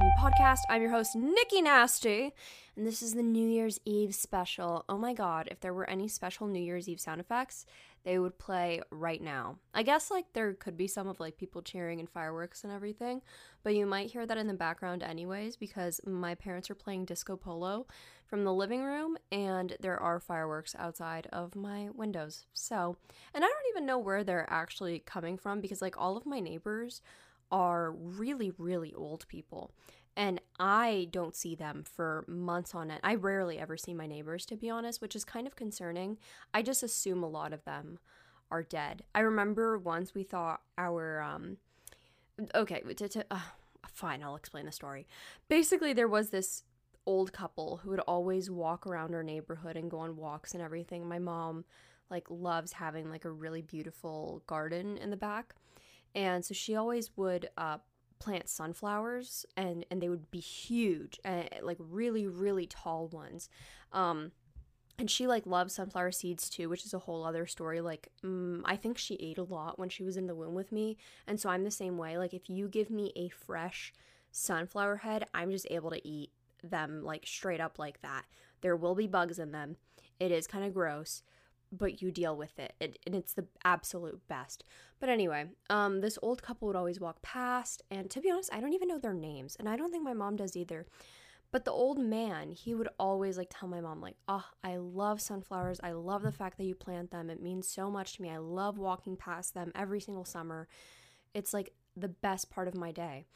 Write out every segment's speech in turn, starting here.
Me podcast. I'm your host, Nikki Nasty, and this is the New Year's Eve special. Oh my god, if there were any special New Year's Eve sound effects, they would play right now. I guess like there could be some of like people cheering and fireworks and everything, but you might hear that in the background anyways because my parents are playing disco polo from the living room and there are fireworks outside of my windows. So, and I don't even know where they're actually coming from because like all of my neighbors are really, really old people. And I don't see them for months on end. I rarely ever see my neighbors, to be honest, which is kind of concerning. I just assume a lot of them are dead. I remember once we thought our, um, okay, to, to, uh, fine, I'll explain the story. Basically, there was this old couple who would always walk around our neighborhood and go on walks and everything. My mom, like, loves having, like, a really beautiful garden in the back and so she always would uh, plant sunflowers and and they would be huge and like really really tall ones. Um and she like loves sunflower seeds too which is a whole other story. Like mm, i think she ate a lot when she was in the womb with me. And so i'm the same way. Like if you give me a fresh sunflower head i'm just able to eat them like straight up like that. There will be bugs in them. It is kind of gross but you deal with it. it. and it's the absolute best. But anyway um this old couple would always walk past and to be honest i don't even know their names and i don't think my mom does either. But the old man he would always like tell my mom like oh i love sunflowers. I love the fact that you plant them. It means so much to me. I love walking past them every single summer. It's like the best part of my day.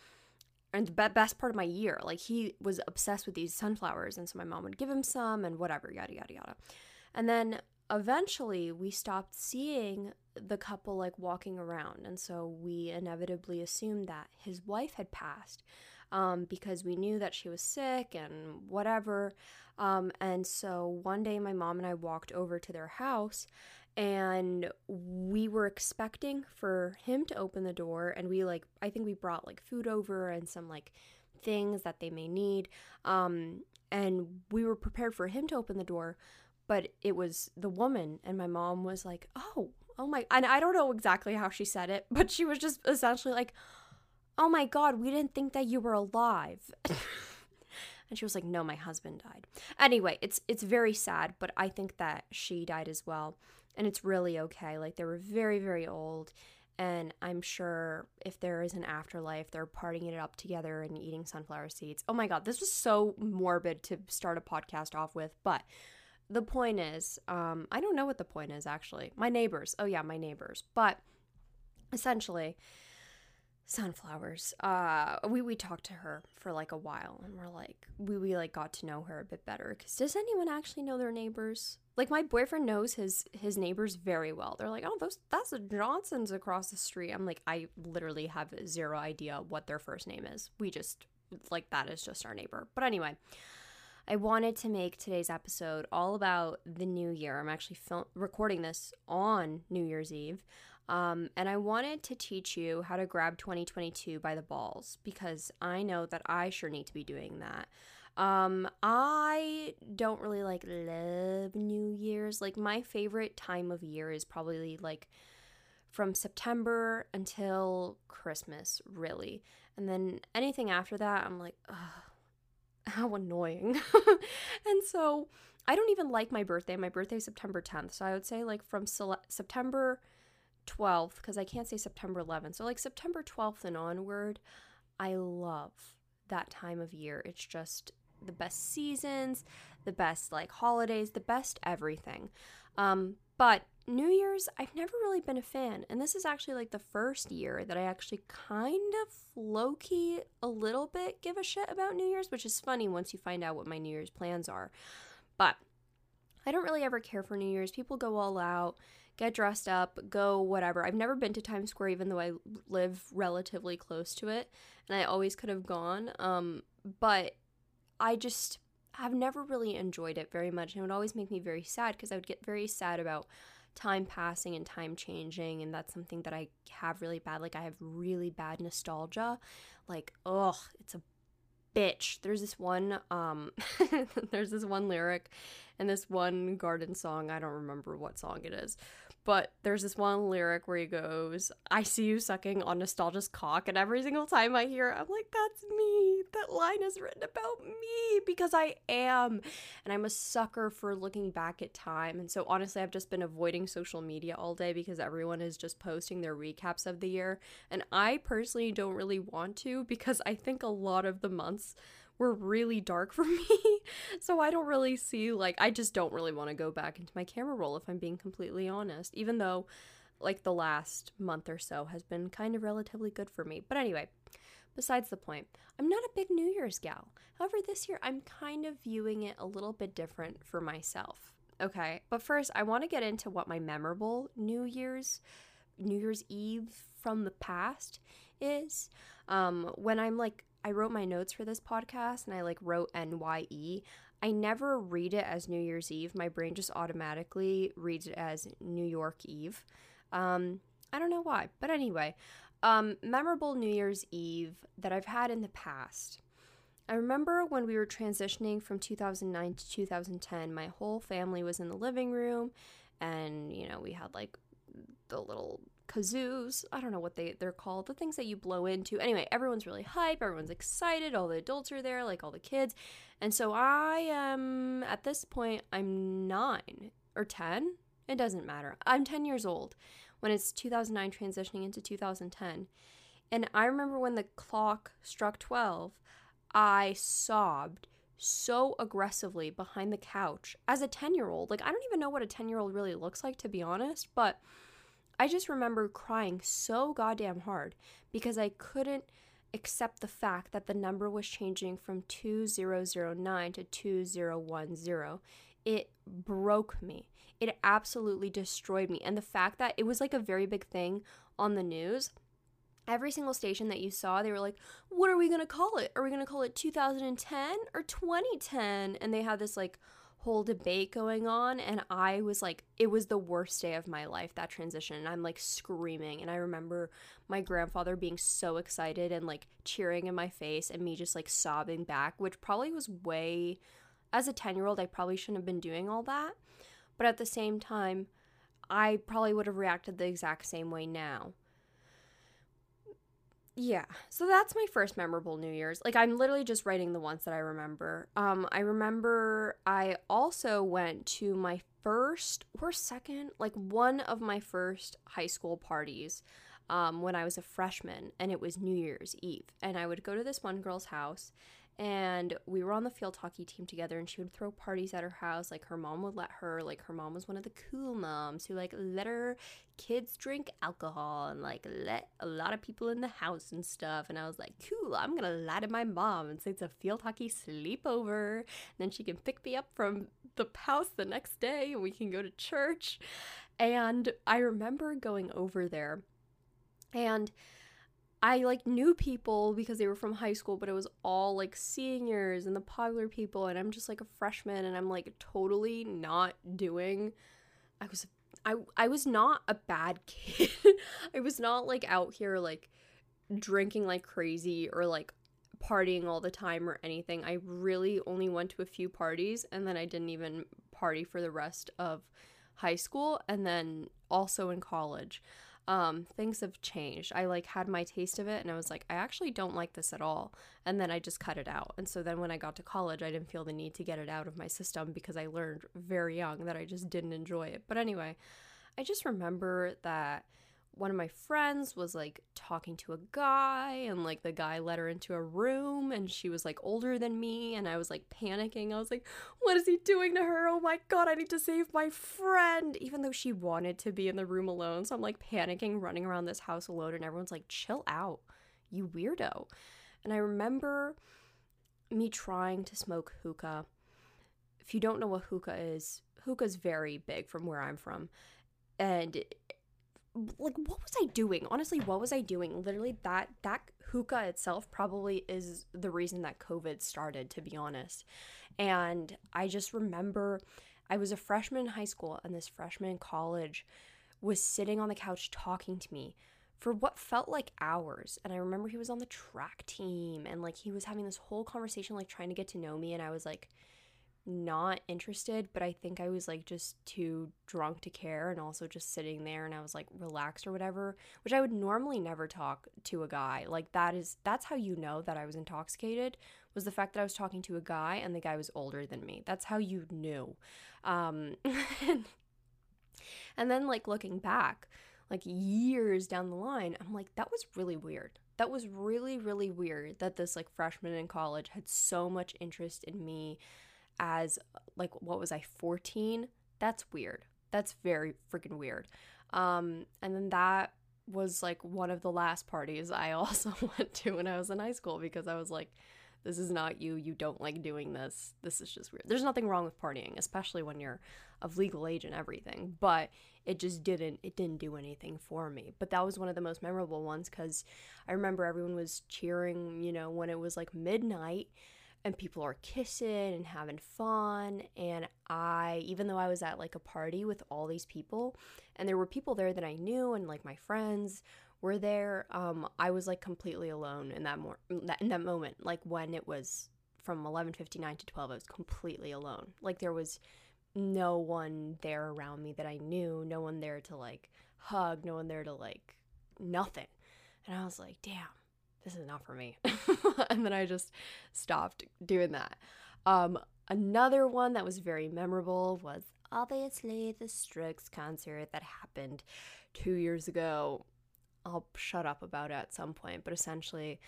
And the best part of my year. Like he was obsessed with these sunflowers and so my mom would give him some and whatever yada yada yada. And then eventually we stopped seeing the couple like walking around and so we inevitably assumed that his wife had passed um, because we knew that she was sick and whatever um, and so one day my mom and i walked over to their house and we were expecting for him to open the door and we like i think we brought like food over and some like things that they may need um, and we were prepared for him to open the door but it was the woman and my mom was like oh oh my and i don't know exactly how she said it but she was just essentially like oh my god we didn't think that you were alive. And she was like no my husband died. Anyway it's it's very sad but i think that she died as well and it's really okay like they were very very old and i'm sure if there is an afterlife they're partying it up together and eating sunflower seeds. Oh my god this was so morbid to start a podcast off with but the point is, um, I don't know what the point is actually. My neighbors. Oh yeah, my neighbors. But essentially, sunflowers. Uh, we we talked to her for like a while, and we're like, we we like got to know her a bit better. Cause does anyone actually know their neighbors? Like my boyfriend knows his his neighbors very well. They're like, oh, those that's the Johnsons across the street. I'm like, I literally have zero idea what their first name is. We just like that is just our neighbor. But anyway. I wanted to make today's episode all about the new year. I'm actually film- recording this on New Year's Eve. Um, and I wanted to teach you how to grab 2022 by the balls because I know that I sure need to be doing that. Um, I don't really like love New Year's. Like, my favorite time of year is probably like from September until Christmas, really. And then anything after that, I'm like, ugh how annoying. and so I don't even like my birthday. My birthday September 10th. So I would say like from September 12th, because I can't say September 11th. So like September 12th and onward, I love that time of year. It's just the best seasons, the best like holidays, the best everything. Um, but New Year's, I've never really been a fan. And this is actually like the first year that I actually kind of low key a little bit give a shit about New Year's, which is funny once you find out what my New Year's plans are. But I don't really ever care for New Year's. People go all out, get dressed up, go whatever. I've never been to Times Square, even though I live relatively close to it, and I always could have gone. Um, but I just have never really enjoyed it very much, and it would always make me very sad because I would get very sad about time passing and time changing and that's something that I have really bad like I have really bad nostalgia. Like ugh it's a bitch. There's this one um there's this one lyric and this one garden song I don't remember what song it is but there's this one lyric where he goes, I see you sucking on nostalgia's cock. And every single time I hear it, I'm like, that's me. That line is written about me because I am. And I'm a sucker for looking back at time. And so honestly, I've just been avoiding social media all day because everyone is just posting their recaps of the year. And I personally don't really want to because I think a lot of the months were really dark for me. so I don't really see, like, I just don't really want to go back into my camera roll if I'm being completely honest, even though, like, the last month or so has been kind of relatively good for me. But anyway, besides the point, I'm not a big New Year's gal. However, this year I'm kind of viewing it a little bit different for myself. Okay, but first, I want to get into what my memorable New Year's New Year's Eve from the past is. Um, when I'm like I wrote my notes for this podcast and I like wrote NYE. I never read it as New Year's Eve. My brain just automatically reads it as New York Eve. Um, I don't know why, but anyway, um, memorable New Year's Eve that I've had in the past. I remember when we were transitioning from 2009 to 2010, my whole family was in the living room, and you know, we had like the little kazoos. I don't know what they they're called. The things that you blow into. Anyway, everyone's really hype. Everyone's excited. All the adults are there, like all the kids. And so I am at this point. I'm nine or ten. It doesn't matter. I'm ten years old when it's 2009 transitioning into 2010. And I remember when the clock struck 12, I sobbed so aggressively behind the couch as a 10 year old. Like, I don't even know what a 10 year old really looks like, to be honest, but I just remember crying so goddamn hard because I couldn't accept the fact that the number was changing from 2009 to 2010. It broke me. It absolutely destroyed me. And the fact that it was like a very big thing on the news, every single station that you saw, they were like, what are we to call it? Are we to call it 2010 or 2010? And they had this like whole debate going on and I was like it was the worst day of my life that transition and I'm like screaming and I remember my grandfather being so excited and like cheering in my face and me just like sobbing back which probably was way as a 10-year-old I probably shouldn't have been doing all that but at the same time I probably would have reacted the exact same way now yeah so that's my first memorable new year's like i'm literally just writing the ones that i remember um i remember i also went to my first or second like one of my first high school parties um, when i was a freshman and it was new year's eve and i would go to this one girl's house and we were on the field hockey team together and she would throw parties at her house. Like her mom would let her like her mom was one of the cool moms who like let her kids drink alcohol and like let a lot of people in the house and stuff. And i was like cool i'm gonna lie to my mom and say it's a field hockey sleepover. And then she can pick me up from the house the next day and we can go to church. And i remember going over there and I like knew people because they were from high school, but it was all like seniors and the popular people, and I'm just like a freshman, and I'm like totally not doing. I was I I was not a bad kid. I was not like out here like drinking like crazy or like partying all the time or anything. I really only went to a few parties and then I didn't even party for the rest of high school and then also in college um, things have changed. I like had my taste of it and I was like, I actually don't like this at all. And then I just cut it out. And so then when I got to college, I didn't feel the need to get it out of my system because I learned very young that I just didn't enjoy it. But anyway, I just remember that one of my friends was like talking to a guy and like the guy let her into a room and she was like older than me and I was like panicking. I was like, what is he doing to her? Oh my god, I need to save my friend. Even though she wanted to be in the room alone. So I'm like panicking, running around this house alone and everyone's like, chill out, you weirdo. And I remember me trying to smoke hookah. If you don't know what hookah is, hookah is very big from where I'm from. And like what was I doing? Honestly, what was I doing? Literally that that hookah itself probably is the reason that COVID started, to be honest. And I just remember I was a freshman in high school and this freshman in college was sitting on the couch talking to me for what felt like hours. And I remember he was on the track team and like he was having this whole conversation, like trying to get to know me. And I was like, not interested, but I think I was like just too drunk to care and also just sitting there and I was like relaxed or whatever, which I would normally never talk to a guy. Like that is that's how you know that I was intoxicated was the fact that I was talking to a guy and the guy was older than me. That's how you knew. Um and then like looking back, like years down the line, I'm like that was really weird. That was really really weird that this like freshman in college had so much interest in me as like what was I 14? That's weird. That's very freaking weird. Um and then that was like one of the last parties I also went to when I was in high school because I was like this is not you. You don't like doing this. This is just weird. There's nothing wrong with partying, especially when you're of legal age and everything, but it just didn't it didn't do anything for me. But that was one of the most memorable ones cuz I remember everyone was cheering, you know, when it was like midnight and people are kissing and having fun. And i even though i was at like a party with all these people and there were people there that i knew and like my friends were there um i was like completely alone in that more in that moment. Like when it was from 11:59 to 12 I was completely alone. Like there was no one there around me that I knew no one there to like hug no one there to like nothing. And I was like damn this is not for me. and then I just stopped doing that. Um, another one that was very memorable was obviously the Strokes concert that happened two years ago. I'll shut up about it at some point, but essentially,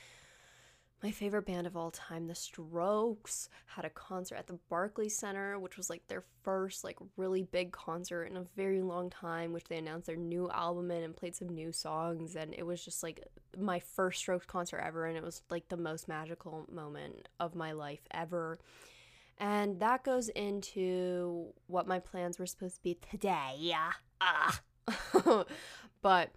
my favorite band of all time, The Strokes, had a concert at the Barclays Center, which was like their first like really big concert in a very long time, which they announced their new album in and played some new songs and it was just like my first Strokes concert ever and it was like the most magical moment of my life ever. And that goes into what my plans were supposed to be today. Yeah. Ah. but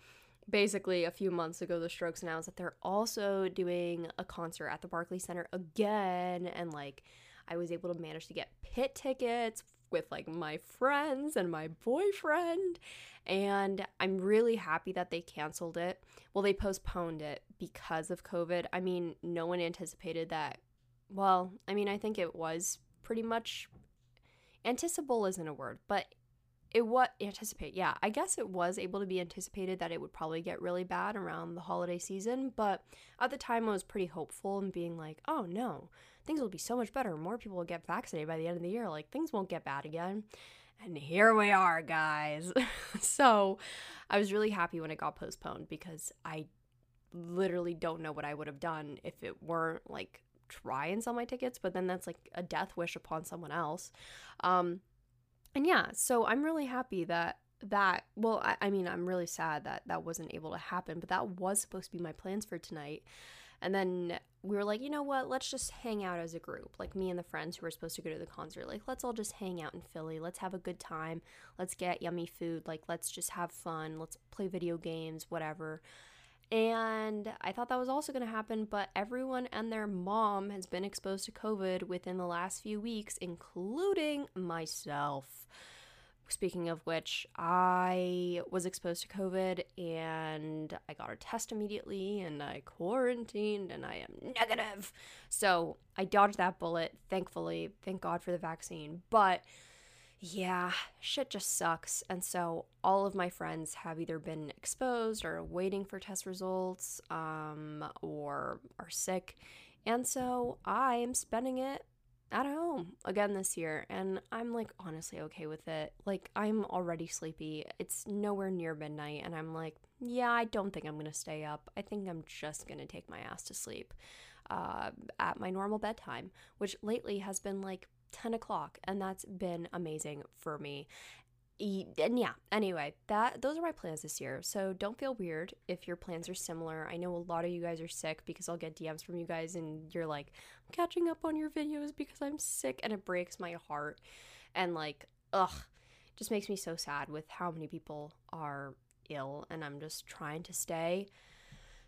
basically a few months ago the strokes announced that they're also doing a concert at the barclays center again and like i was able to manage to get pit tickets with like my friends and my boyfriend and i'm really happy that they canceled it. Well they postponed it because of covid. I mean no one anticipated that. Well i mean i think it was pretty much anticipable isn't a word but it was anticipate yeah i guess it was able to be anticipated that it would probably get really bad around the holiday season but at the time i was pretty hopeful and being like oh no things will be so much better. More people will get vaccinated by the end of the year. Like things won't get bad again. And here we are guys. So i was really happy when it got postponed because i literally don't know what i would have done if it weren't like try and sell my tickets but then that's like a death wish upon someone else. Um and yeah, so I'm really happy that that well I, I, mean i'm really sad that that wasn't able to happen but that was supposed to be my plans for tonight. And then we were like you know what? Let's just hang out as a group. Like me and the friends who were supposed to go to the concert like let's all just hang out in philly. Let's have a good time. Let's get yummy food. Like let's just have fun. Let's play video games whatever and I thought that was also going to happen, but everyone and their mom has been exposed to COVID within the last few weeks, including myself. Speaking of which, I was exposed to COVID and I got a test immediately and I quarantined and I am negative. So I dodged that bullet, thankfully. Thank God for the vaccine. But yeah, shit just sucks. And so all of my friends have either been exposed or waiting for test results um, or are sick. And so I am spending it at home again this year. And I'm like honestly okay with it. Like, I'm already sleepy. It's nowhere near midnight. And I'm like, yeah, I don't think I'm going to stay up. I think I'm just going to take my ass to sleep uh, at my normal bedtime, which lately has been like 10 o'clock, and that's been amazing for me. And yeah, anyway, that those are my plans this year. So don't feel weird if your plans are similar. I know a lot of you guys are sick because I'll get DMs from you guys and you're like, I'm catching up on your videos because I'm sick and it breaks my heart. And like, ugh, just makes me so sad with how many people are ill and I'm just trying to stay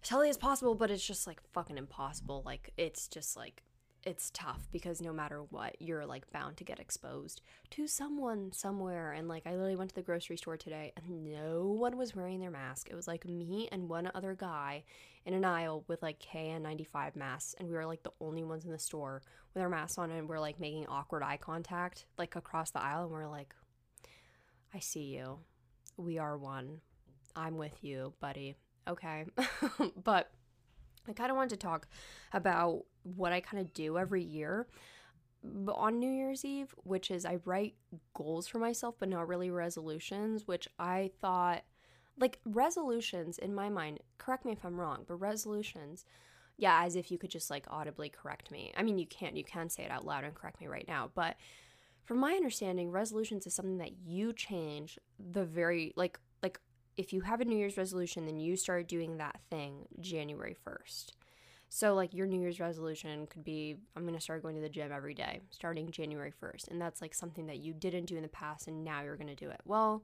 as healthy as possible, but it's just like fucking impossible. Like it's just like it's tough because no matter what, you're like bound to get exposed to someone somewhere. And like, I literally went to the grocery store today and no one was wearing their mask. It was like me and one other guy in an aisle with like KN95 masks. And we were like the only ones in the store with our masks on. And we're like making awkward eye contact like across the aisle. And we're like, I see you. We are one. I'm with you, buddy. Okay. but I kind of wanted to talk about what I kind of do every year on New Year's Eve, which is I write goals for myself, but not really resolutions, which I thought, like, resolutions in my mind, correct me if I'm wrong, but resolutions, yeah, as if you could just like audibly correct me. I mean, you can't, you can say it out loud and correct me right now, but from my understanding, resolutions is something that you change the very, like, if you have a New Year's resolution, then you start doing that thing January 1st. So, like, your New Year's resolution could be I'm going to start going to the gym every day starting January 1st. And that's like something that you didn't do in the past and now you're going to do it. Well,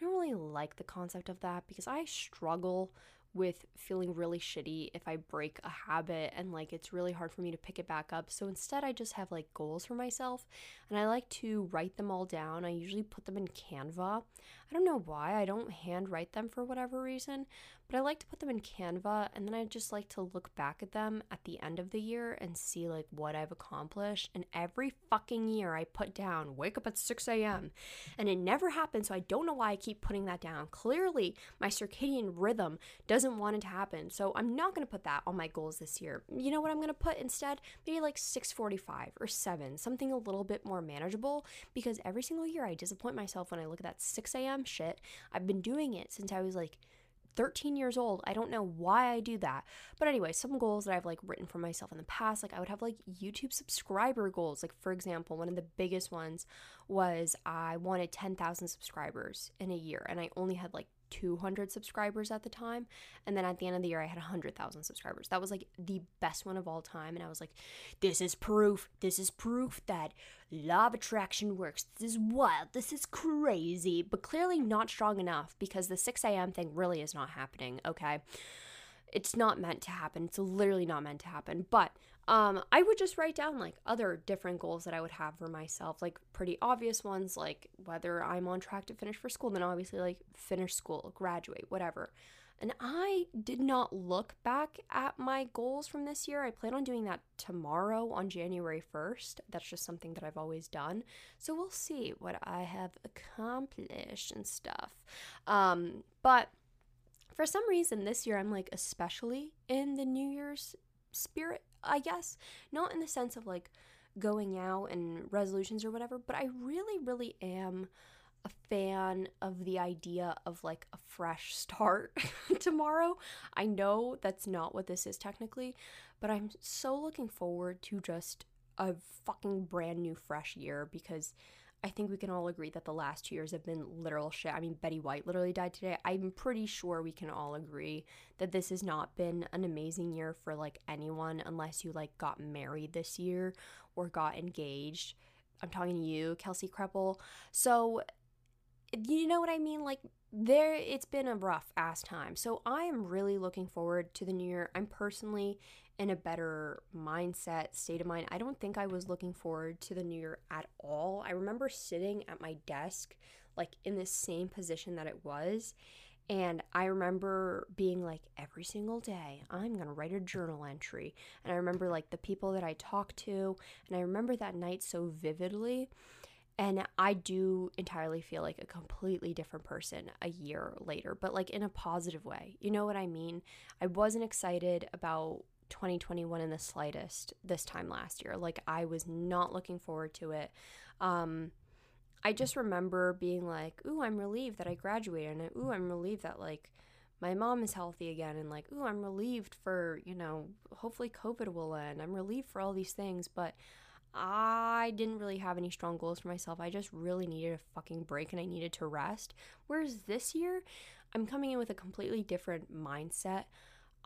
I don't really like the concept of that because I struggle with feeling really shitty if I break a habit and like it's really hard for me to pick it back up. So instead, I just have like goals for myself and I like to write them all down. I usually put them in Canva. I don't know why, I don't handwrite them for whatever reason, but I like to put them in Canva and then I just like to look back at them at the end of the year and see like what I've accomplished. And every fucking year I put down wake up at 6 a.m. and it never happens. So I don't know why I keep putting that down. Clearly, my circadian rhythm doesn't want it to happen. So I'm not going to put that on my goals this year. You know what I'm going to put instead? Maybe like 6:45 or 7, something a little bit more manageable because every single year I disappoint myself when I look at that 6 a.m. shit. I've been doing it since I was like 13 years old. I don't know why I do that. But anyway, some goals that I've like written for myself in the past, like I would have like YouTube subscriber goals. Like for example, one of the biggest ones was I wanted 10,000 subscribers in a year and I only had like 200 subscribers at the time. And then at the end of the year, I had 100,000 subscribers. That was like the best one of all time. And I was like, this is proof. This is proof that law of attraction works. This is wild. This is crazy. But clearly not strong enough because the 6 a.m. thing really is not happening. Okay. It's not meant to happen. It's literally not meant to happen. But um, I would just write down like other different goals that I would have for myself, like pretty obvious ones, like whether I'm on track to finish for school, then obviously like finish school, graduate, whatever. And I did not look back at my goals from this year. I plan on doing that tomorrow on January 1st. That's just something that I've always done. So we'll see what I have accomplished and stuff. Um, but for some reason this year I'm like especially in the New Year's spirit, I guess. Not in the sense of like going out and resolutions or whatever, but I really, really am a fan of the idea of like a fresh start tomorrow. I know that's not what this is technically, but I'm so looking forward to just a fucking brand new fresh year because I think we can all agree that the last two years have been literal shit. I mean, Betty White literally died today. I'm pretty sure we can all agree that this has not been an amazing year for like anyone unless you like got married this year or got engaged. I'm talking to you, Kelsey Kreppel. So, you know what I mean? Like, there, it's been a rough ass time. So, I am really looking forward to the new year. I'm personally in a better mindset, state of mind. I don't think I was looking forward to the new year at all. I remember sitting at my desk, like in the same position that it was. And I remember being like, every single day, I'm going to write a journal entry. And I remember like the people that I talked to. And I remember that night so vividly. And I do entirely feel like a completely different person a year later, but like in a positive way. You know what I mean? I wasn't excited about 2021 in the slightest this time last year. Like I was not looking forward to it. Um I just remember being like, "Ooh, I'm relieved that I graduated." And "Ooh, I'm relieved that like my mom is healthy again." And like, "Ooh, I'm relieved for, you know, hopefully COVID will end." I'm relieved for all these things, but I didn't really have any strong goals for myself. I just really needed a fucking break and I needed to rest. Whereas this year, I'm coming in with a completely different mindset.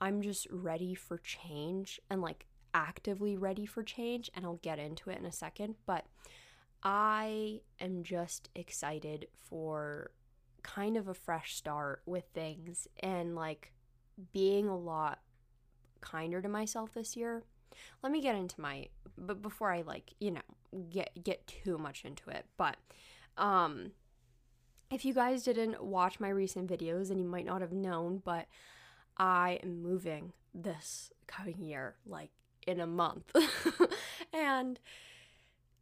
I'm just ready for change and like actively ready for change. And I'll get into it in a second. But I am just excited for kind of a fresh start with things and like being a lot kinder to myself this year. let me get into my but before I like, you know, get get too much into it. But um if you guys didn't watch my recent videos and you might not have known, but I am moving this coming year like in a month. and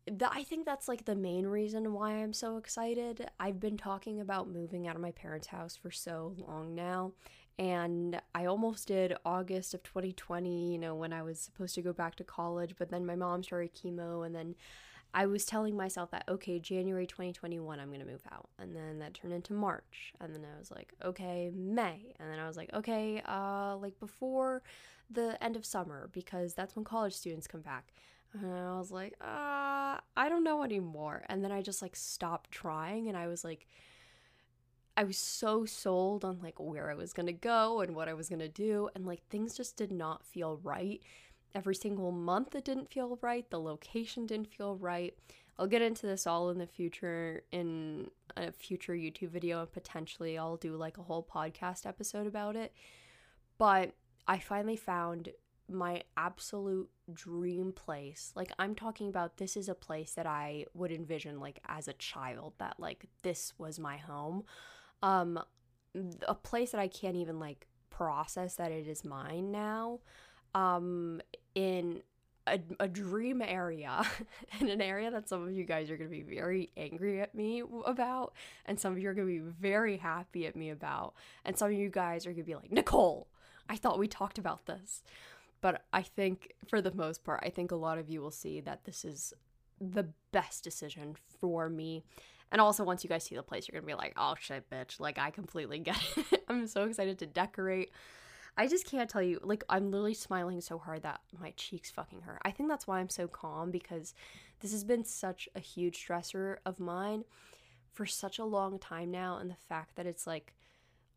th- I think that's like the main reason why I'm so excited. I've been talking about moving out of my parents' house for so long now. And I almost did August of 2020, you know, when I was supposed to go back to college, but then my mom started chemo and then I was telling myself that okay, January 2021 I'm going to move out. And then that turned into March. And then I was like, okay, May. And then I was like, okay, uh like before the end of summer because that's when college students come back. And I was like, uh, I don't know anymore. And then I just like stopped trying and I was like, I was so sold on like where I was gonna go and what I was gonna do. And like things just did not feel right. Every single month it didn't feel right. The location didn't feel right. I'll get into this all in the future in a future YouTube video and potentially I'll do like a whole podcast episode about it. But I finally found my absolute dream place. Like I'm talking about this is a place that I would envision like as a child that like this was my home. Um a place that I can't even like process that it is mine now. Um in a, a dream area in an area that some of you guys are going to be very angry at me about and some of you are going to be very happy at me about and some of you guys are going to be like Nicole I thought we talked about this but I think for the most part, I think a lot of you will see that this is the best decision for me. And also, once you guys see the place, you're gonna be like, oh shit, bitch. Like, I completely get it. I'm so excited to decorate. I just can't tell you, like, I'm literally smiling so hard that my cheeks fucking hurt. I think that's why I'm so calm because this has been such a huge stressor of mine for such a long time now. And the fact that it's like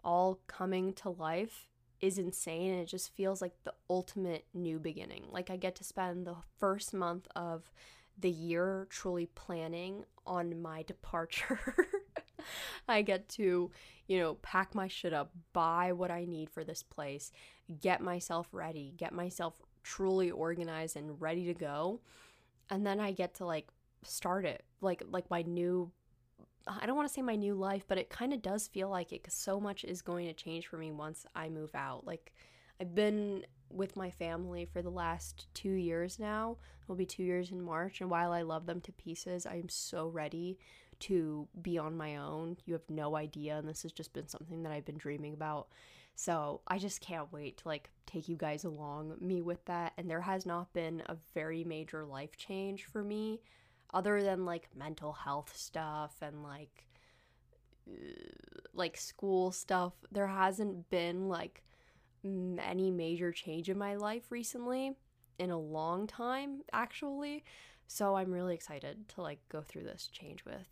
all coming to life is insane and it just feels like the ultimate new beginning. Like I get to spend the first month of the year truly planning on my departure. I get to, you know, pack my shit up, buy what I need for this place, get myself ready, get myself truly organized and ready to go. And then I get to like start it like like my new I don't want to say my new life, but it kind of does feel like it because so much is going to change for me once I move out. Like, I've been with my family for the last two years now. It'll be two years in March. And while I love them to pieces, I am so ready to be on my own. You have no idea. And this has just been something that I've been dreaming about. So I just can't wait to like take you guys along me with that. And there has not been a very major life change for me other than like mental health stuff and like like school stuff there hasn't been like any major change in my life recently in a long time actually so i'm really excited to like go through this change with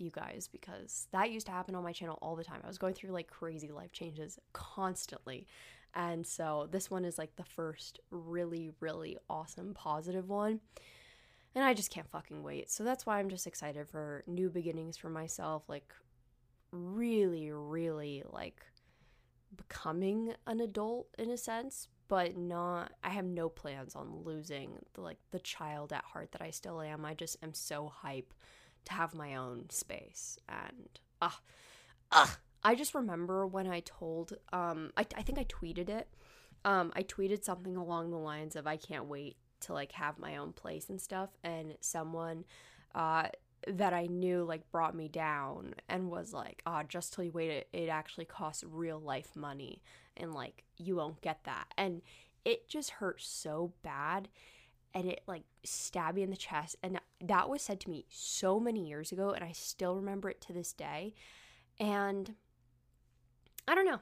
you guys because that used to happen on my channel all the time i was going through like crazy life changes constantly and so this one is like the first really really awesome positive one and I just can't fucking wait. So that's why I'm just excited for new beginnings for myself, like really, really like becoming an adult in a sense, but not I have no plans on losing the, like the child at heart that I still am. I just am so hype to have my own space and ah ah I just remember when I told um I, I think I tweeted it. Um I tweeted something along the lines of I can't wait to like have my own place and stuff and someone uh that I knew like brought me down and was like, "Ah, oh, just till you wait it, it actually costs real life money and like you won't get that." And it just hurt so bad and it like stabbed me in the chest and that was said to me so many years ago and I still remember it to this day. And I don't know.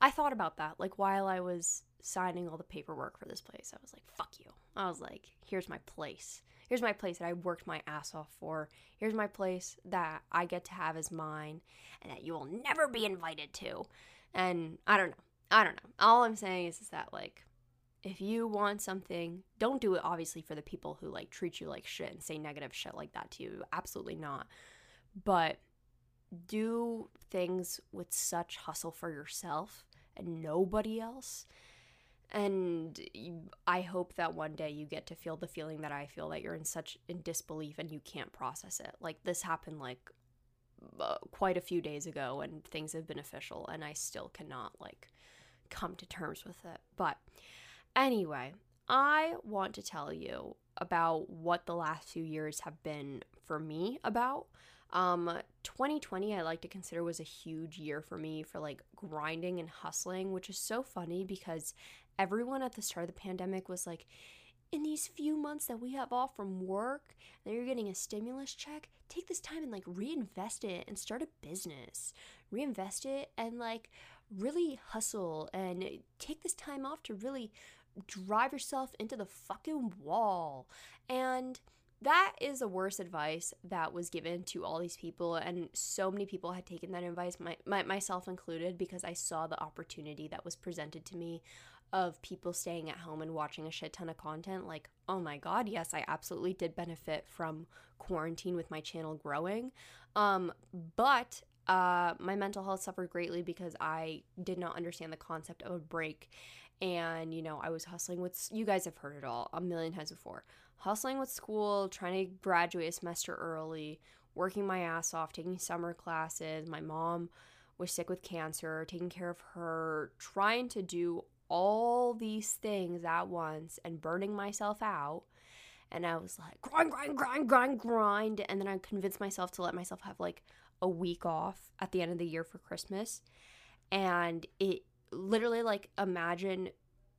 I thought about that like while I was signing all the paperwork for this place. I was like, fuck you. I was like, here's my place. Here's my place that I worked my ass off for. Here's my place that I get to have as mine and that you will never be invited to. And I don't know. I don't know. All I'm saying is, is that, like, if you want something, don't do it obviously for the people who, like, treat you like shit and say negative shit like that to you. Absolutely not. But do things with such hustle for yourself and nobody else And I hope that one day you get to feel the feeling that I feel that you're in such in disbelief and you can't process it. Like this happened like uh, quite a few days ago and things have been official and I still cannot like come to terms with it. But anyway, I want to tell you about what the last few years have been for me about. Um 2020 I like to consider was a huge year for me for like grinding and hustling, which is so funny because everyone at the start of the pandemic was like in these few months that we have off from work and you're getting a stimulus check, take this time and like reinvest it and start a business. Reinvest it and like really hustle and take this time off to really drive yourself into the fucking wall. And that is the worst advice that was given to all these people and so many people had taken that advice my, my, myself included because i saw the opportunity that was presented to me of people staying at home and watching a shit ton of content. Like oh my god yes i absolutely did benefit from quarantine with my channel growing. Um, but uh, my mental health suffered greatly because i did not understand the concept of a break and you know i was hustling with you guys have heard it all a million times before hustling with school trying to graduate a semester early working my ass off taking summer classes. My mom was sick with cancer taking care of her trying to do all these things at once and burning myself out. And i was like grind grind grind grind grind. And then i convinced myself to let myself have like a week off at the end of the year for christmas. And it literally like imagine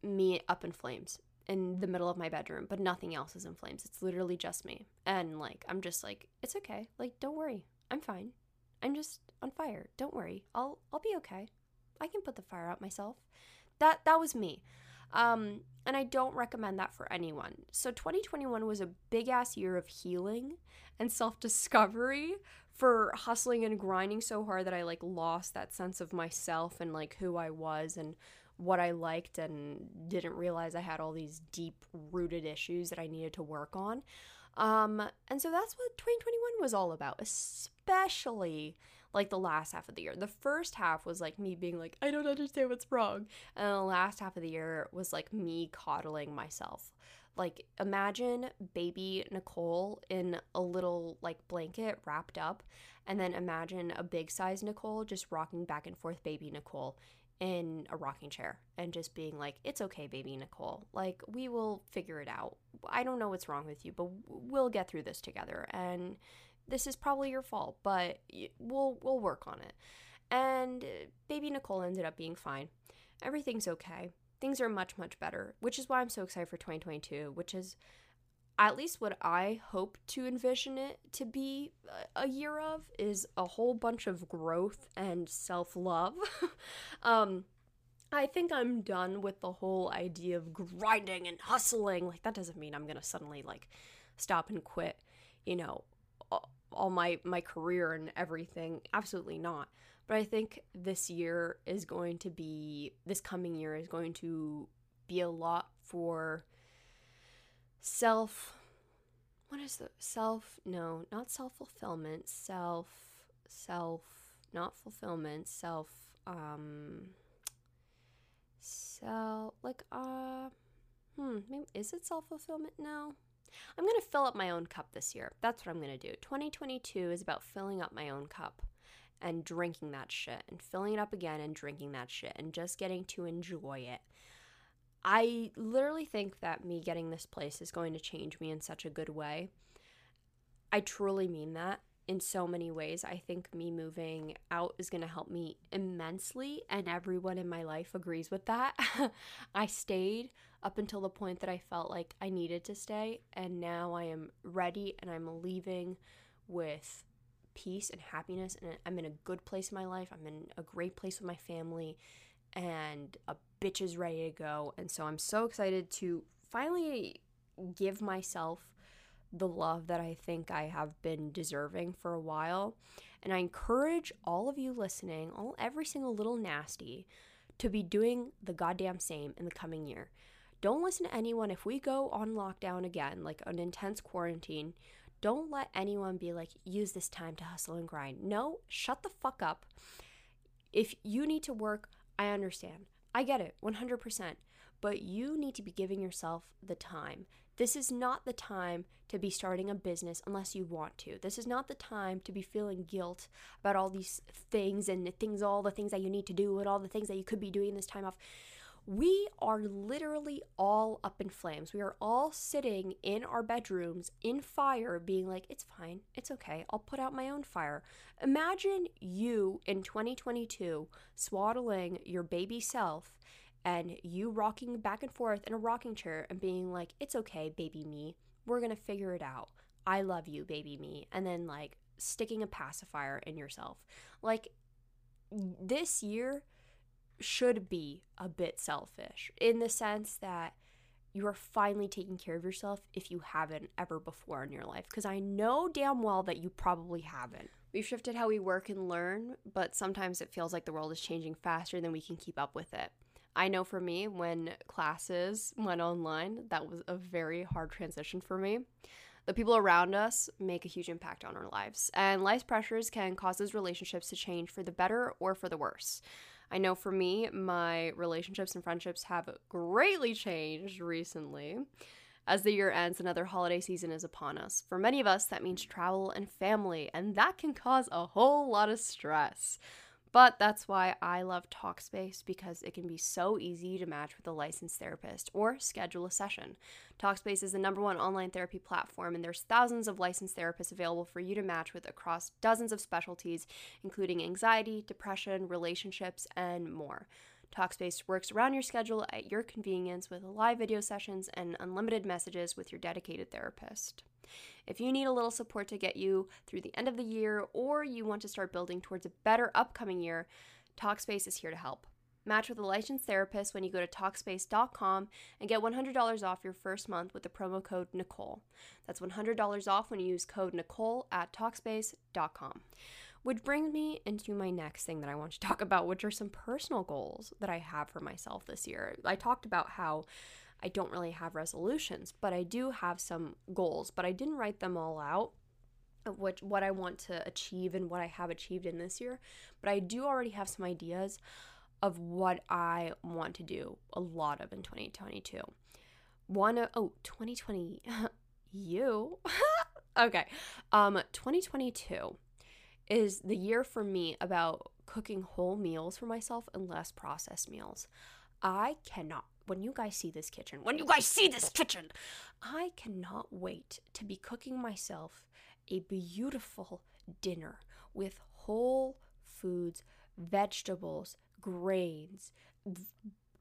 me up in flames in the middle of my bedroom, but nothing else is in flames. It's literally just me. And like I'm just like it's okay. Like don't worry. I'm fine. I'm just on fire. Don't worry. I'll I'll be okay. I can put the fire out myself. That that was me. Um and I don't recommend that for anyone. So 2021 was a big ass year of healing and self-discovery for hustling and grinding so hard that I like lost that sense of myself and like who I was and what I liked and didn't realize I had all these deep rooted issues that I needed to work on. Um, and so that's what 2021 was all about, especially like the last half of the year. The first half was like me being like, I don't understand what's wrong. And the last half of the year was like me coddling myself. Like imagine baby Nicole in a little like blanket wrapped up and then imagine a big size Nicole just rocking back and forth baby Nicole in a rocking chair and just being like, it's okay, baby Nicole. Like, we will figure it out. I don't know what's wrong with you, but we'll get through this together. And this is probably your fault, but we'll we'll work on it. And uh, baby Nicole ended up being fine. Everything's okay things are much much better which is why i'm so excited for 2022 which is at least what i hope to envision it to be a year of is a whole bunch of growth and self-love um I think I'm done with the whole idea of grinding and hustling. Like that doesn't mean I'm to suddenly like stop and quit, you know, all my my career and everything. Absolutely not. But I think this year is going to be, this coming year is going to be a lot for self, what is the self? No, not self fulfillment, self, self, not fulfillment, self, um, self, like, uh, hmm, maybe, is it self fulfillment? No. I'm going to fill up my own cup this year. That's what I'm going to do. 2022 is about filling up my own cup and drinking that shit and filling it up again and drinking that shit and just getting to enjoy it. I literally think that me getting this place is going to change me in such a good way. I truly mean that in so many ways. I think me moving out is going to help me immensely, and everyone in my life agrees with that. I stayed up until the point that I felt like I needed to stay, and now I am ready and I'm leaving with peace and happiness and I'm in a good place in my life. I'm in a great place with my family and a bitch is ready to go. And so I'm so excited to finally give myself the love that I think I have been deserving for a while. And I encourage all of you listening, all every single little nasty, to be doing the goddamn same in the coming year. Don't listen to anyone if we go on lockdown again, like an intense quarantine. Don't let anyone be like, use this time to hustle and grind. No, shut the fuck up. If you need to work, I understand. I get it 100%. But you need to be giving yourself the time. This is not the time to be starting a business unless you want to. This is not the time to be feeling guilt about all these things and things, all the things that you need to do and all the things that you could be doing this time off. We are literally all up in flames. We are all sitting in our bedrooms in fire, being like, it's fine, it's okay, I'll put out my own fire. Imagine you in 2022 swaddling your baby self and you rocking back and forth in a rocking chair and being like, it's okay, baby me, we're gonna figure it out. I love you, baby me. And then like sticking a pacifier in yourself. Like this year, should be a bit selfish in the sense that you are finally taking care of yourself if you haven't ever before in your life. Because I know damn well that you probably haven't. We've shifted how we work and learn, but sometimes it feels like the world is changing faster than we can keep up with it. I know for me, when classes went online, that was a very hard transition for me. The people around us make a huge impact on our lives, and life's pressures can cause those relationships to change for the better or for the worse. I know for me, my relationships and friendships have greatly changed recently. As the year ends, another holiday season is upon us. For many of us, that means travel and family, and that can cause a whole lot of stress. But that's why I love Talkspace because it can be so easy to match with a licensed therapist or schedule a session. Talkspace is the number one online therapy platform, and there's thousands of licensed therapists available for you to match with across dozens of specialties, including anxiety, depression, relationships, and more. Talkspace works around your schedule at your convenience with live video sessions and unlimited messages with your dedicated therapist. If you need a little support to get you through the end of the year or you want to start building towards a better upcoming year, Talkspace is here to help. Match with a licensed therapist when you go to Talkspace.com and get $100 off your first month with the promo code Nicole. That's $100 off when you use code Nicole at Talkspace.com. Which brings me into my next thing that I want to talk about, which are some personal goals that I have for myself this year. I talked about how I don't really have resolutions, but I do have some goals, but I didn't write them all out of what I want to achieve and what I have achieved in this year, but I do already have some ideas of what I want to do a lot of in 2022. One oh 2020 you okay um 2022 is the year for me about cooking whole meals for myself and less processed meals. I cannot when you guys see this kitchen, when you guys see this kitchen, I cannot wait to be cooking myself a beautiful dinner with whole foods, vegetables, grains,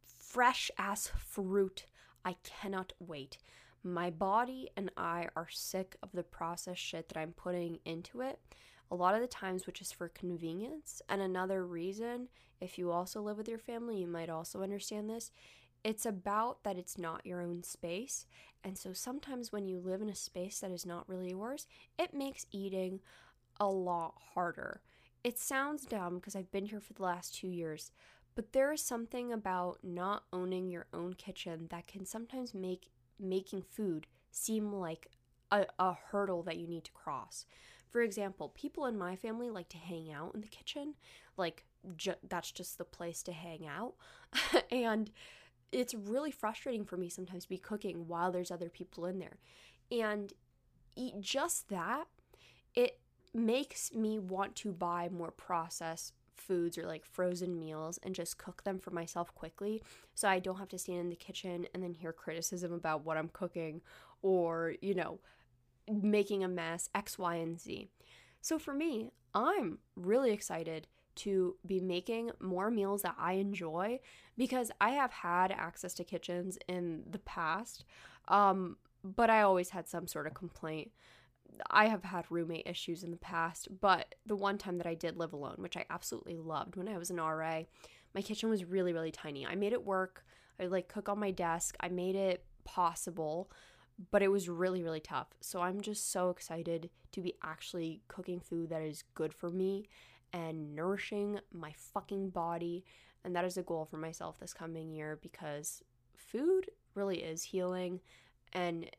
fresh ass fruit. I cannot wait. My body and I are sick of the processed shit that I'm putting into it. A lot of the times, which is for convenience. And another reason, if you also live with your family, you might also understand this, it's about that it's not your own space. And so sometimes when you live in a space that is not really yours, it makes eating a lot harder. It sounds dumb because I've been here for the last two years, but there is something about not owning your own kitchen that can sometimes make making food seem like a, a hurdle that you need to cross. For example, people in my family like to hang out in the kitchen, like ju- that's just the place to hang out. and it's really frustrating for me sometimes to be cooking while there's other people in there. And eat just that, it makes me want to buy more processed foods or like frozen meals and just cook them for myself quickly so I don't have to stand in the kitchen and then hear criticism about what I'm cooking or, you know, making a mess, X, Y, and Z. So for me, I'm really excited to be making more meals that I enjoy because I have had access to kitchens in the past, um, but I always had some sort of complaint. I have had roommate issues in the past, but the one time that I did live alone, which I absolutely loved when I was an RA, my kitchen was really, really tiny. I made it work. I would like cook on my desk. I made it possible, but it was really, really tough. So I'm just so excited to be actually cooking food that is good for me and nourishing my fucking body. And that is a goal for myself this coming year because food really is healing. And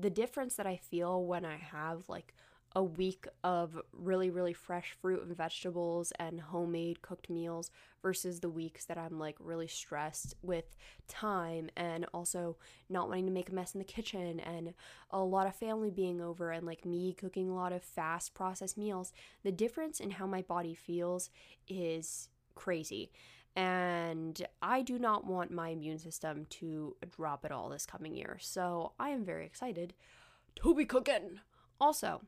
the difference that I feel when I have like a week of really, really fresh fruit and vegetables and homemade cooked meals versus the weeks that I'm like really stressed with time and also not wanting to make a mess in the kitchen and a lot of family being over and like me cooking a lot of fast processed meals. The difference in how my body feels is crazy. And I do not want my immune system to drop at all this coming year. So I am very excited to be cooking. Also,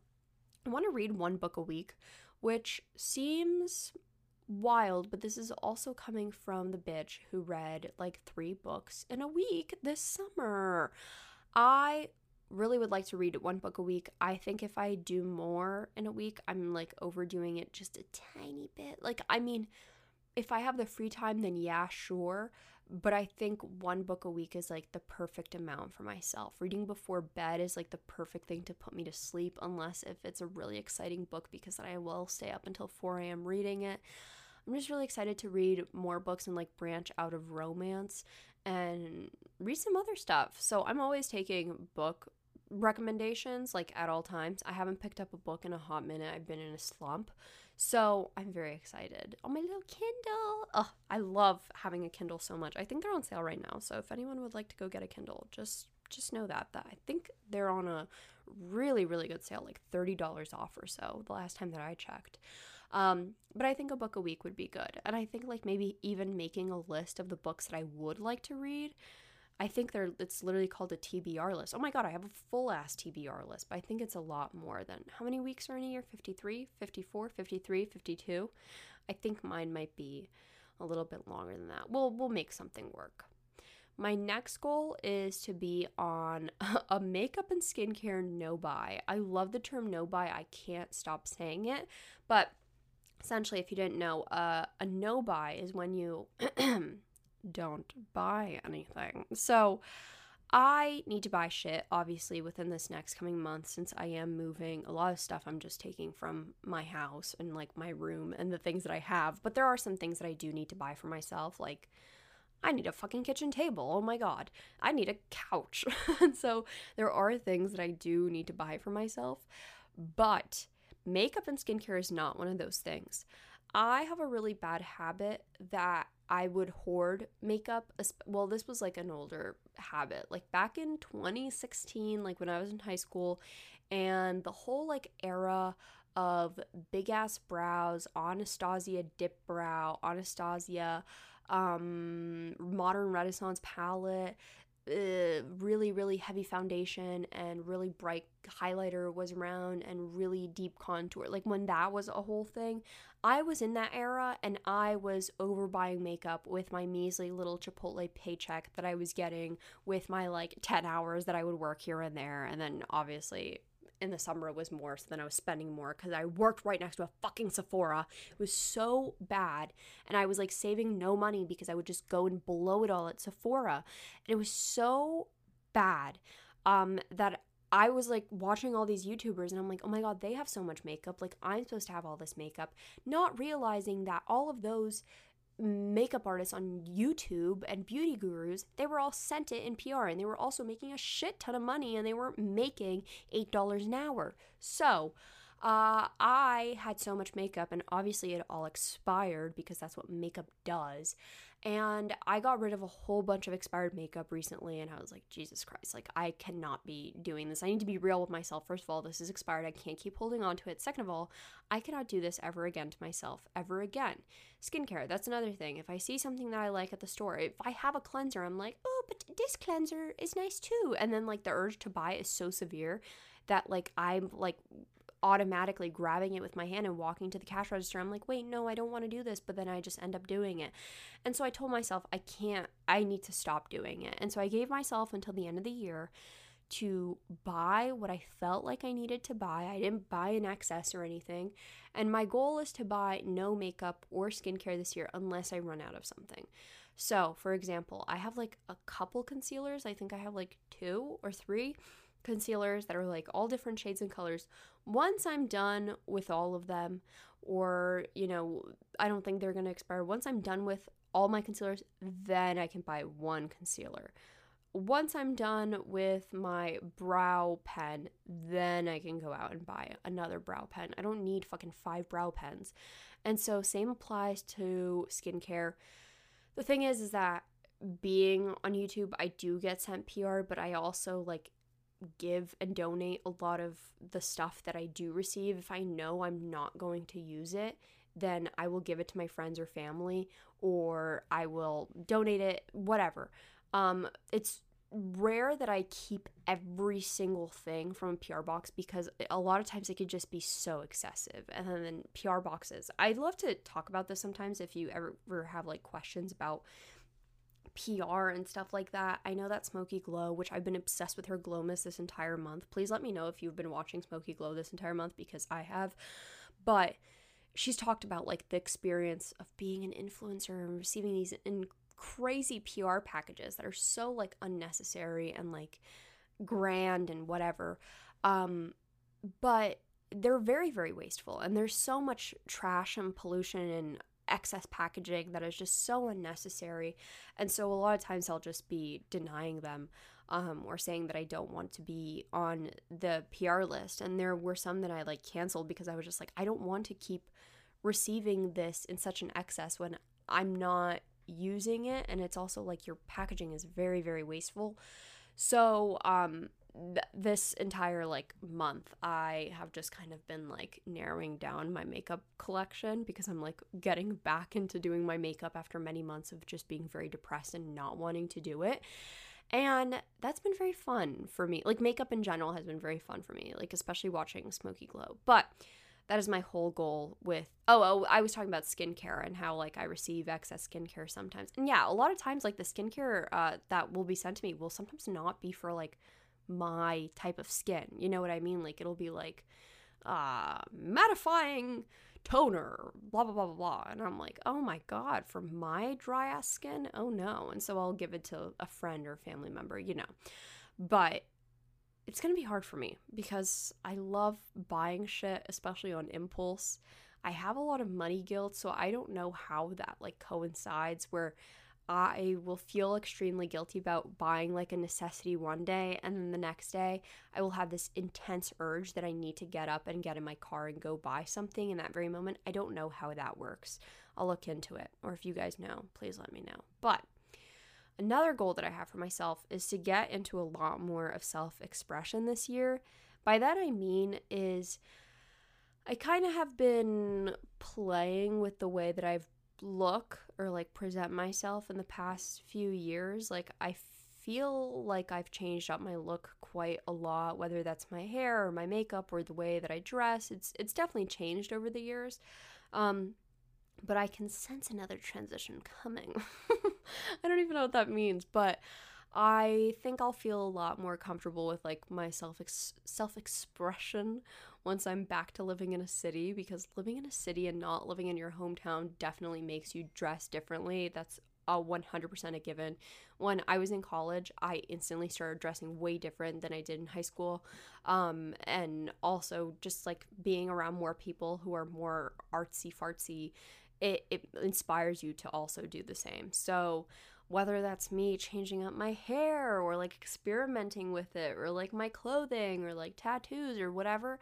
I want to read one book a week, which seems wild, but this is also coming from the bitch who read like three books in a week this summer. I really would like to read one book a week. I think if I do more in a week, I'm like overdoing it just a tiny bit. Like, I mean, if I have the free time, then yeah, sure but I think one book a week is like the perfect amount for myself. Reading before bed is like the perfect thing to put me to sleep, unless if it's a really exciting book because then I will stay up until 4 a.m. reading it. I'm just really excited to read more books and like branch out of romance and read some other stuff. So I'm always taking book recommendations like at all times. I haven't picked up a book in a hot minute. I've been in a slump. So I'm very excited. Oh, my little Kindle. Oh, I love having a Kindle so much. I think they're on sale right now. So if anyone would like to go get a Kindle, just just know that that I think they're on a really really good sale, like thirty dollars off or so. The last time that I checked. Um, but I think a book a week would be good, and I think like maybe even making a list of the books that I would like to read I think they're it's literally called a TBR list. Oh my god, I have a full ass TBR list, but I think it's a lot more than how many weeks are in a year? 53, 54, 53, 52. I think mine might be a little bit longer than that. We'll we'll make something work. My next goal is to be on a makeup and skincare no buy. I love the term no buy. I can't stop saying it, but essentially if you didn't know, uh, a no buy is when you don't buy anything. So I need to buy shit, obviously, within this next coming month since I am moving. A lot of stuff I'm just taking from my house and like my room and the things that I have. But there are some things that I do need to buy for myself, like. I need a fucking kitchen table. Oh my god. I need a couch. and so there are things that I do need to buy for myself, but makeup and skincare is not one of those things. I have a really bad habit that I would hoard makeup. Well, this was like an older habit, like back in 2016, like when I was in high school, and the whole like era of big ass brows, Anastasia dip brow, Anastasia um modern renaissance palette uh, really really heavy foundation and really bright highlighter was around and really deep contour. Like when that was a whole thing i was in that era and i was overbuying makeup with my measly little chipotle paycheck that i was getting with my like 10 hours that i would work here and there. And then obviously in the summer it was more so then i was spending more because i worked right next to a fucking sephora. It was so bad and i was like saving no money because i would just go and blow it all at sephora. And it was so bad um, that I was like watching all these YouTubers and I'm like, oh my God, they have so much makeup. Like, I'm supposed to have all this makeup, not realizing that all of those makeup artists on YouTube and beauty gurus, they were all sent it in PR and they were also making a shit ton of money and they weren't making $8 an hour. So, uh, I had so much makeup and obviously it all expired because that's what makeup does. And I got rid of a whole bunch of expired makeup recently, and I was like, Jesus Christ, like, I cannot be doing this. I need to be real with myself. First of all, this is expired. I can't keep holding on to it. Second of all, I cannot do this ever again to myself, ever again. Skincare, that's another thing. If I see something that I like at the store, if I have a cleanser, I'm like, oh, but this cleanser is nice too. And then, like, the urge to buy is so severe that, like, I'm like automatically grabbing it with my hand and walking to the cash register. I'm like, wait, no, I don't want to do this. But then I just end up doing it. And so I told myself, I can't, I need to stop doing it. And so I gave myself until the end of the year to buy what I felt like I needed to buy. I didn't buy an excess or anything. And my goal is to buy no makeup or skincare this year unless I run out of something. So, for example, I have like a couple concealers. I think I have like two or three concealers that are like all different shades and colors. Once I'm done with all of them, or, you know, I don't think they're going to expire. Once I'm done with all my concealers, then I can buy one concealer. once I'm done with my brow pen, then I can go out and buy another brow pen. I don't need fucking five brow pens. And so same applies to skincare. The thing is is that being on YouTube, I do get sent PR, but I also like give and donate a lot of the stuff that I do receive. If I know I'm not going to use it, then I will give it to my friends or family or I will donate it, whatever. Um, it's rare that I keep every single thing from a PR box because a lot of times it could just be so excessive. And then PR boxes. I'd love to talk about this sometimes if you ever, ever have like questions about PR and stuff like that. I know that Smokey Glow, which I've been obsessed with her glow this entire month. Please let me know if you've been watching Smokey Glow this entire month because I have. But she's talked about like the experience of being an influencer and receiving these in crazy PR packages that are so like unnecessary and like grand and whatever. Um, but they're very, very wasteful. And there's so much trash and pollution and excess packaging that is just so unnecessary. And so a lot of times I'll just be denying them um, or saying that I don't want to be on the PR list. And there were some that I like canceled because I was just like, I don't want to keep receiving this in such an excess when I'm not using it and it's also like your packaging is very very wasteful so um th- this entire like month i have just kind of been like narrowing down my makeup collection because i'm like getting back into doing my makeup after many months of just being very depressed and not wanting to do it. And that's been very fun for me. Like makeup in general has been very fun for me like especially watching smokey glow. But that is my whole goal with oh, oh i was talking about skincare and how like i receive excess skincare sometimes. And yeah a lot of times like the skincare uh, that will be sent to me will sometimes not be for like my type of skin. You know what i mean? Like it'll be like uh mattifying toner blah blah blah blah blah. And i'm like oh my god for my dry ass skin? Oh no. And so i'll give it to a friend or family member you know. But it's to be hard for me because I love buying shit, especially on impulse. I have a lot of money guilt, so I don't know how that like coincides where I will feel extremely guilty about buying like a necessity one day and then the next day I will have this intense urge that I need to get up and get in my car and go buy something in that very moment. I don't know how that works. I'll look into it or if you guys know, please let me know. But Another goal that I have for myself is to get into a lot more of self expression this year. By that I mean is I kind of have been playing with the way that I've look or like present myself in the past few years. Like I feel like I've changed up my look quite a lot, whether that's my hair or my makeup or the way that I dress. It's it's definitely changed over the years. Um, but I can sense another transition coming. I don't even know what that means, but I think I'll feel a lot more comfortable with like my self self expression once I'm back to living in a city because living in a city and not living in your hometown definitely makes you dress differently. That's a 100% a given. When I was in college, I instantly started dressing way different than I did in high school. Um, and also just like being around more people who are more artsy fartsy it, it inspires you to also do the same. So, whether that's me changing up my hair or like experimenting with it or like my clothing or like tattoos or whatever,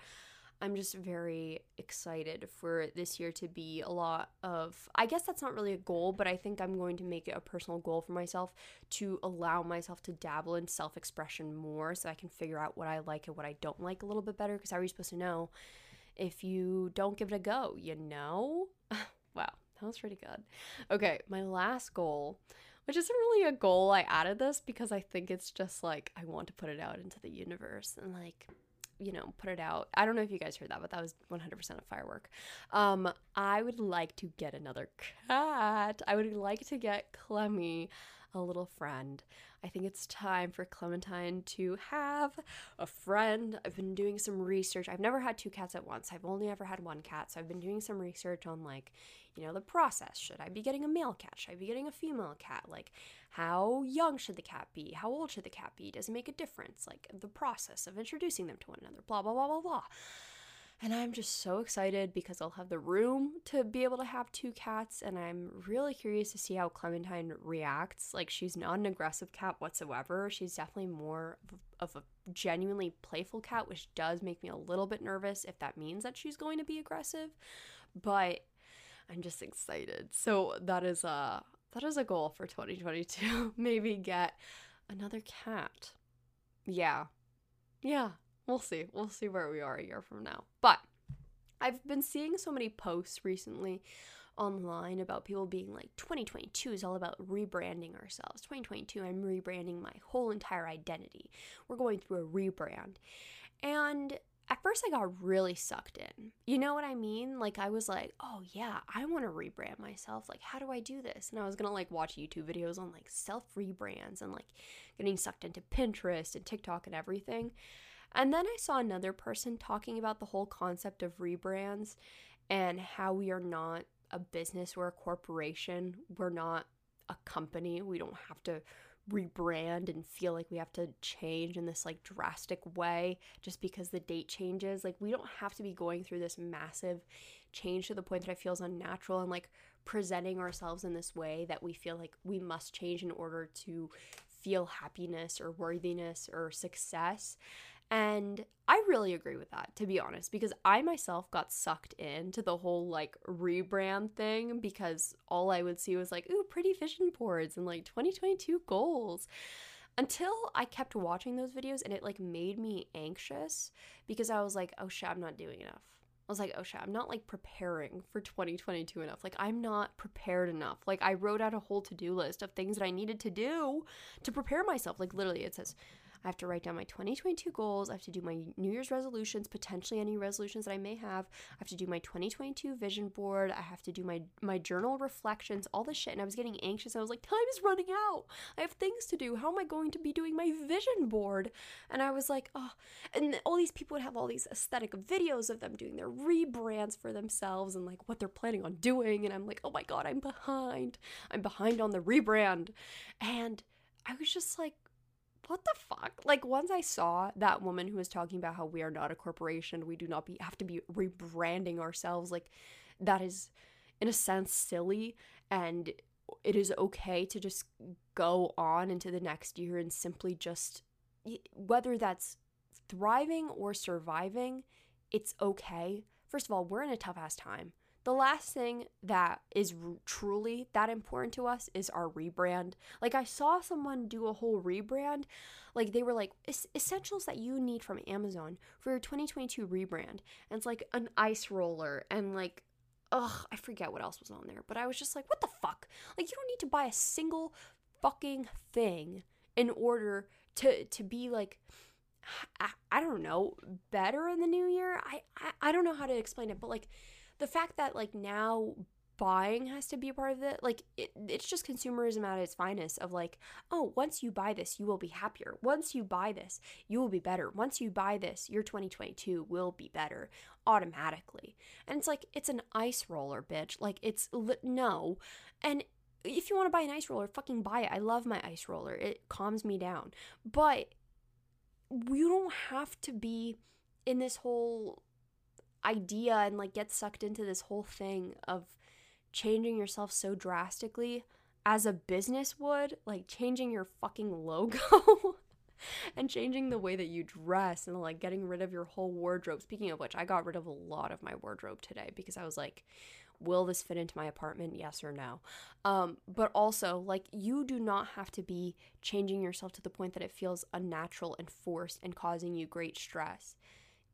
I'm just very excited for this year to be a lot of. I guess that's not really a goal, but I think I'm going to make it a personal goal for myself to allow myself to dabble in self expression more so I can figure out what I like and what I don't like a little bit better. Because how are you supposed to know if you don't give it a go, you know? Wow, that was pretty good. Okay, my last goal, which isn't really a goal, I added this because I think it's just like I want to put it out into the universe and like you know, put it out. I don't know if you guys heard that, but that was 100% a firework. Um, I would like to get another cat. I would like to get Clemmy a little friend. I think it's time for Clementine to have a friend. I've been doing some research. I've never had two cats at once. I've only ever had one cat. So I've been doing some research on like, you know, the process. Should I be getting a male cat? Should I be getting a female cat? Like, how young should the cat be? How old should the cat be? Does it make a difference? Like, the process of introducing them to one another, blah, blah, blah, blah, blah. And I'm just so excited because I'll have the room to be able to have two cats. And I'm really curious to see how Clementine reacts. Like, she's not an aggressive cat whatsoever. She's definitely more of a genuinely playful cat, which does make me a little bit nervous if that means that she's going to be aggressive. But I'm just excited. So that is a that is a goal for 2022. Maybe get another cat. Yeah. Yeah, we'll see. We'll see where we are a year from now. But I've been seeing so many posts recently online about people being like 2022 is all about rebranding ourselves 2022 i'm rebranding my whole entire identity we're going through a rebrand and at first I got really sucked in. You know what I mean? Like I was like, "Oh yeah, I want to rebrand myself. Like how do I do this?" And I was going to like watch YouTube videos on like self rebrands and like getting sucked into Pinterest and TikTok and everything. And then I saw another person talking about the whole concept of rebrands and how we are not a business, we're a corporation, we're not a company. We don't have to rebrand and feel like we have to change in this like drastic way just because the date changes. Like we don't have to be going through this massive change to the point that I feel is unnatural and like presenting ourselves in this way that we feel like we must change in order to feel happiness or worthiness or success. And I really agree with that, to be honest, because I myself got sucked into the whole like rebrand thing because all I would see was like, ooh, pretty vision boards and like 2022 goals. Until I kept watching those videos and it like made me anxious because I was like, oh shit, I'm not doing enough. I was like, oh shit, I'm not like preparing for 2022 enough. Like, I'm not prepared enough. Like, I wrote out a whole to do list of things that I needed to do to prepare myself. Like, literally, it says I have to write down my 2022 goals. I have to do my New Year's resolutions, potentially any resolutions that I may have. I have to do my 2022 vision board. I have to do my my journal reflections, all this shit. And I was getting anxious. I was like, time is running out. I have things to do. How am I going to be doing my vision board? And I was like, oh, and all these people would have all these aesthetic videos of them doing their rebrands for themselves and like what they're planning on doing. And I'm like, oh my God, I'm behind. I'm behind on the rebrand. And I was just like, what the fuck? Like once I saw that woman who was talking about how we are not a corporation, we do not be have to be rebranding ourselves, like that is in a sense silly and it is okay to just go on into the next year and simply just whether that's thriving or surviving, it's okay. First of all, we're in a tough ass time. The last thing that is truly that important to us is our rebrand. Like, I saw someone do a whole rebrand. Like, they were like, essentials that you need from Amazon for your 2022 rebrand. And it's like an ice roller and like, ugh, I forget what else was on there. But I was just like, what the fuck? Like, you don't need to buy a single fucking thing in order to, to be like, I, I don't know, better in the new year. I, I, I don't know how to explain it, but like, the fact that like now buying has to be a part of it like it, it's just consumerism at its finest of like oh once you buy this you will be happier. Once you buy this you will be better. Once you buy this your 2022 will be better automatically. And it's like it's an ice roller bitch. Like it's li- no. And if you want to buy an ice roller fucking buy it. I love my ice roller. It calms me down. But you don't have to be in this whole idea and like get sucked into this whole thing of changing yourself so drastically as a business would, like changing your fucking logo and changing the way that you dress and like getting rid of your whole wardrobe. Speaking of which, I got rid of a lot of my wardrobe today because I was like, will this fit into my apartment? Yes or no? Um, but also, like, you do not have to be changing yourself to the point that it feels unnatural and forced and causing you great stress.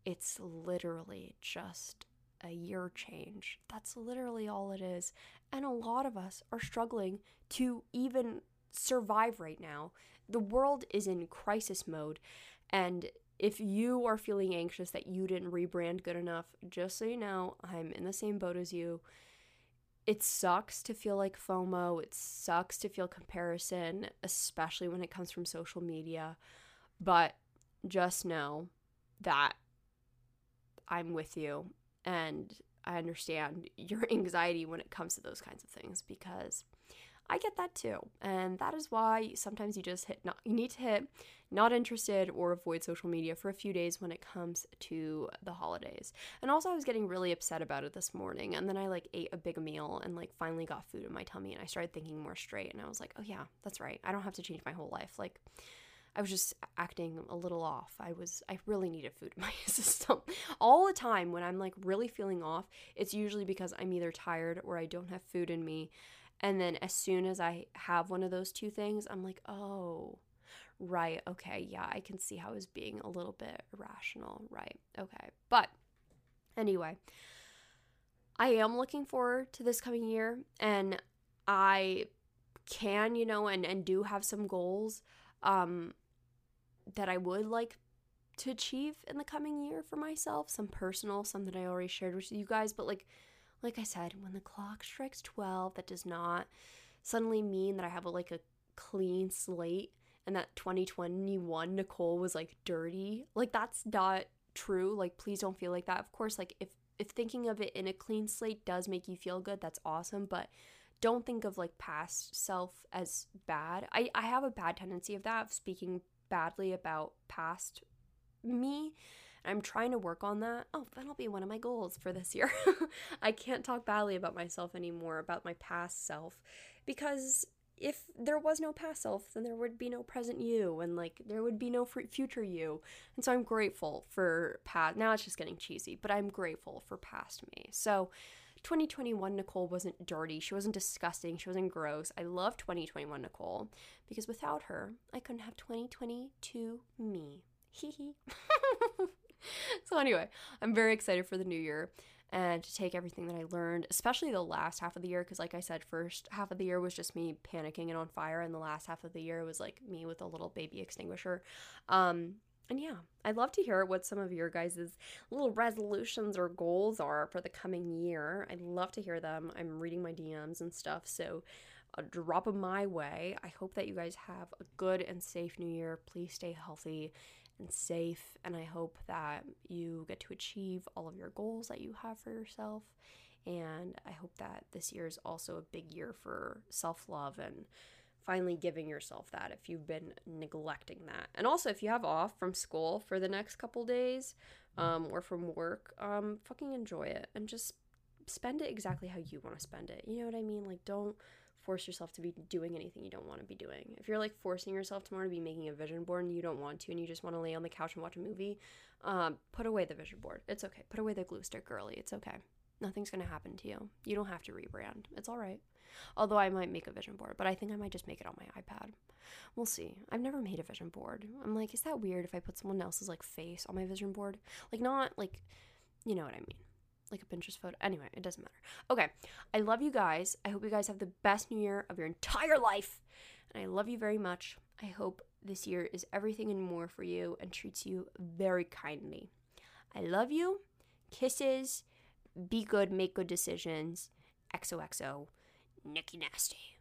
It's literally just a year change. That's literally all it is. And a lot of us are struggling to even survive right now. The world is in crisis mode. And if you are feeling anxious that you didn't rebrand good enough, just so you know, I'm in the same boat as you. It sucks to feel like FOMO. It sucks to feel comparison, especially when it comes from social media. But just know that I'm with you and I understand your anxiety when it comes to those kinds of things because I get that too. And that is why sometimes you just hit not you need to hit not interested or avoid social media for a few days when it comes to the holidays. And also I was getting really upset about it this morning and then I like ate a big meal and like finally got food in my tummy and I started thinking more straight and I was like, "Oh yeah, that's right. I don't have to change my whole life." Like I was just acting a little off. I was I really needed food in my system. All the time when I'm like really feeling off, it's usually because I'm either tired or I don't have food in me. And then as soon as I have one of those two things, I'm like, "Oh, right. Okay. Yeah, I can see how I was being a little bit irrational. Right. Okay." But anyway, I am looking forward to this coming year and I can, you know, and and do have some goals um that I would like to achieve in the coming year for myself, some personal, some that I already shared with you guys, but like like I said, when the clock strikes 12, that does not suddenly mean that I have a, like a clean slate and that 2021 Nicole was like dirty. Like that's not true. Like please don't feel like that. Of course, like if if thinking of it in a clean slate does make you feel good, that's awesome, but don't think of like past self as bad. I, I have a bad tendency of that, of speaking badly about past me. I'm trying to work on that. Oh, that'll be one of my goals for this year. I can't talk badly about myself anymore, about my past self, because if there was no past self, then there would be no present you, and like there would be no future you. And so I'm grateful for past. Now it's just getting cheesy, but I'm grateful for past me. So 2021 Nicole wasn't dirty. She wasn't disgusting. She wasn't gross. I love 2021 Nicole because without her, I couldn't have 2022 me. Hee hee. so, anyway, I'm very excited for the new year and to take everything that I learned, especially the last half of the year, because, like I said, first half of the year was just me panicking and on fire, and the last half of the year was like me with a little baby extinguisher. Um, and yeah, I'd love to hear what some of your guys' little resolutions or goals are for the coming year. I'd love to hear them. I'm reading my DMs and stuff, so drop them my way. I hope that you guys have a good and safe new year. Please stay healthy and safe, and I hope that you get to achieve all of your goals that you have for yourself. And I hope that this year is also a big year for self love and finally giving yourself that if you've been neglecting that. And also, if you have off from school for the next couple days um, or from work, um, fucking enjoy it and just spend it exactly how you want to spend it. You know what I mean? Like, don't force yourself to be doing anything you don't want to be doing. If you're like forcing yourself tomorrow to be making a vision board and you don't want to and you just want to lay on the couch and watch a movie, um, put away the vision board. It's okay. Put away the glue stick girly. It's okay. Nothing's going to happen to you. You don't have to rebrand. It's all right. Although I might make a vision board, but I think I might just make it on my iPad. We'll see. I've never made a vision board. I'm like, is that weird if I put someone else's like face on my vision board? Like not like you know what I mean. Like a Pinterest photo. Anyway, it doesn't matter. Okay. I love you guys. I hope you guys have the best new year of your entire life. And I love you very much. I hope this year is everything and more for you and treats you very kindly. I love you. Kisses. Be good, make good decisions. XOXO. Nikki Nasty.